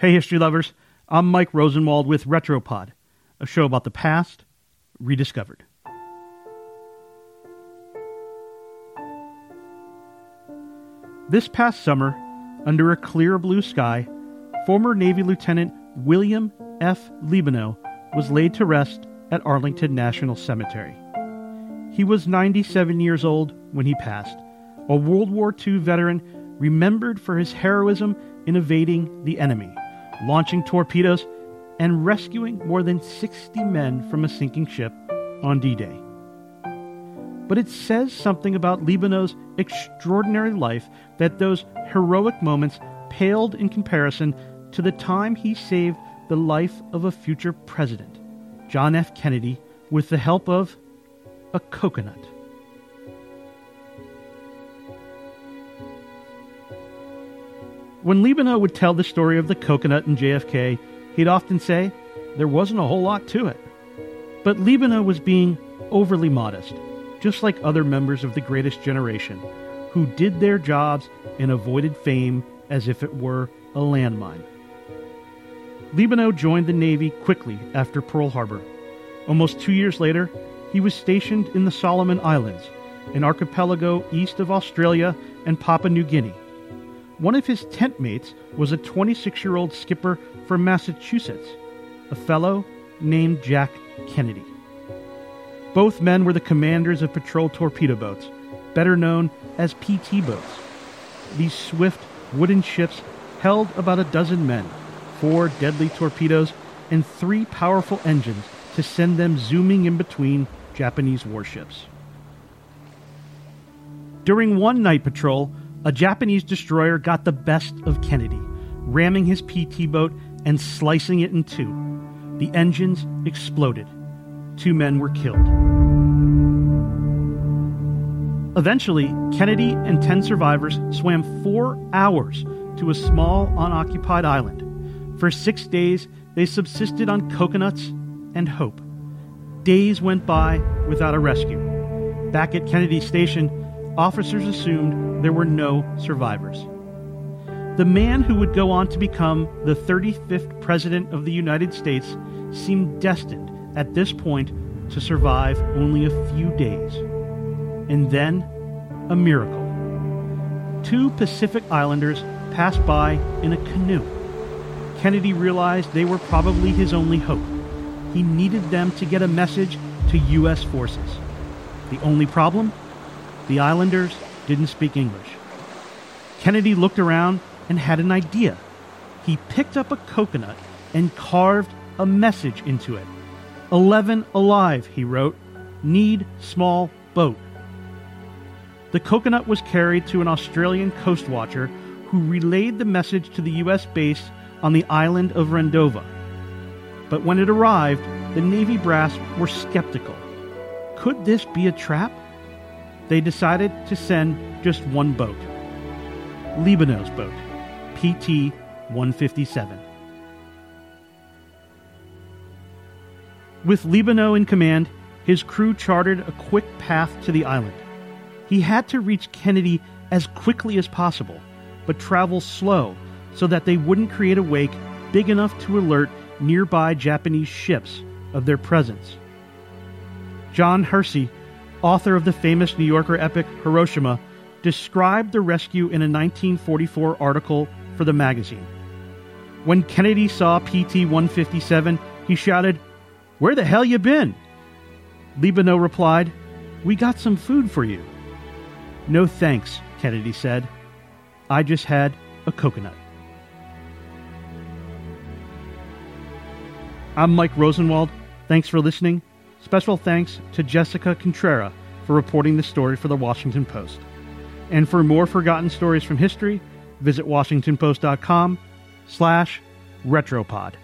Hey, history lovers. I'm Mike Rosenwald with Retropod, a show about the past rediscovered. This past summer, under a clear blue sky, former Navy Lieutenant William F. Liebenow was laid to rest at Arlington National Cemetery. He was 97 years old when he passed, a World War II veteran remembered for his heroism in evading the enemy, launching torpedoes, and rescuing more than 60 men from a sinking ship on D Day. But it says something about Liebenow's extraordinary life that those heroic moments paled in comparison to the time he saved the life of a future president, John F. Kennedy, with the help of a coconut. When Liebenow would tell the story of the coconut and JFK, he'd often say, there wasn't a whole lot to it. But Liebenow was being overly modest, just like other members of the greatest generation, who did their jobs and avoided fame as if it were a landmine. Liebenow joined the Navy quickly after Pearl Harbor. Almost two years later, he was stationed in the Solomon Islands, an archipelago east of Australia and Papua New Guinea. One of his tent mates was a 26 year old skipper from Massachusetts, a fellow named Jack Kennedy. Both men were the commanders of patrol torpedo boats, better known as PT boats. These swift wooden ships held about a dozen men four deadly torpedoes, and three powerful engines to send them zooming in between Japanese warships. During one night patrol, a Japanese destroyer got the best of Kennedy, ramming his PT boat and slicing it in two. The engines exploded. Two men were killed. Eventually, Kennedy and 10 survivors swam four hours to a small unoccupied island. For six days, they subsisted on coconuts and hope. Days went by without a rescue. Back at Kennedy Station, officers assumed there were no survivors. The man who would go on to become the 35th President of the United States seemed destined at this point to survive only a few days. And then, a miracle. Two Pacific Islanders passed by in a canoe. Kennedy realized they were probably his only hope. He needed them to get a message to U.S. forces. The only problem? The Islanders didn't speak English. Kennedy looked around and had an idea. He picked up a coconut and carved a message into it. Eleven alive, he wrote. Need small boat. The coconut was carried to an Australian coast watcher who relayed the message to the U.S. base on the island of Rendova. But when it arrived, the Navy brass were skeptical. Could this be a trap? They decided to send just one boat Liebenow's boat, PT 157. With Liebenow in command, his crew charted a quick path to the island. He had to reach Kennedy as quickly as possible, but travel slow so that they wouldn't create a wake big enough to alert nearby Japanese ships of their presence. John Hersey, author of the famous New Yorker epic Hiroshima, described the rescue in a 1944 article for the magazine. When Kennedy saw PT 157, he shouted, Where the hell you been? Liebenow replied, We got some food for you. No thanks, Kennedy said. I just had a coconut. I'm Mike Rosenwald. Thanks for listening. Special thanks to Jessica Contrera for reporting the story for the Washington Post. And for more forgotten stories from history, visit washingtonpost.com slash retropod.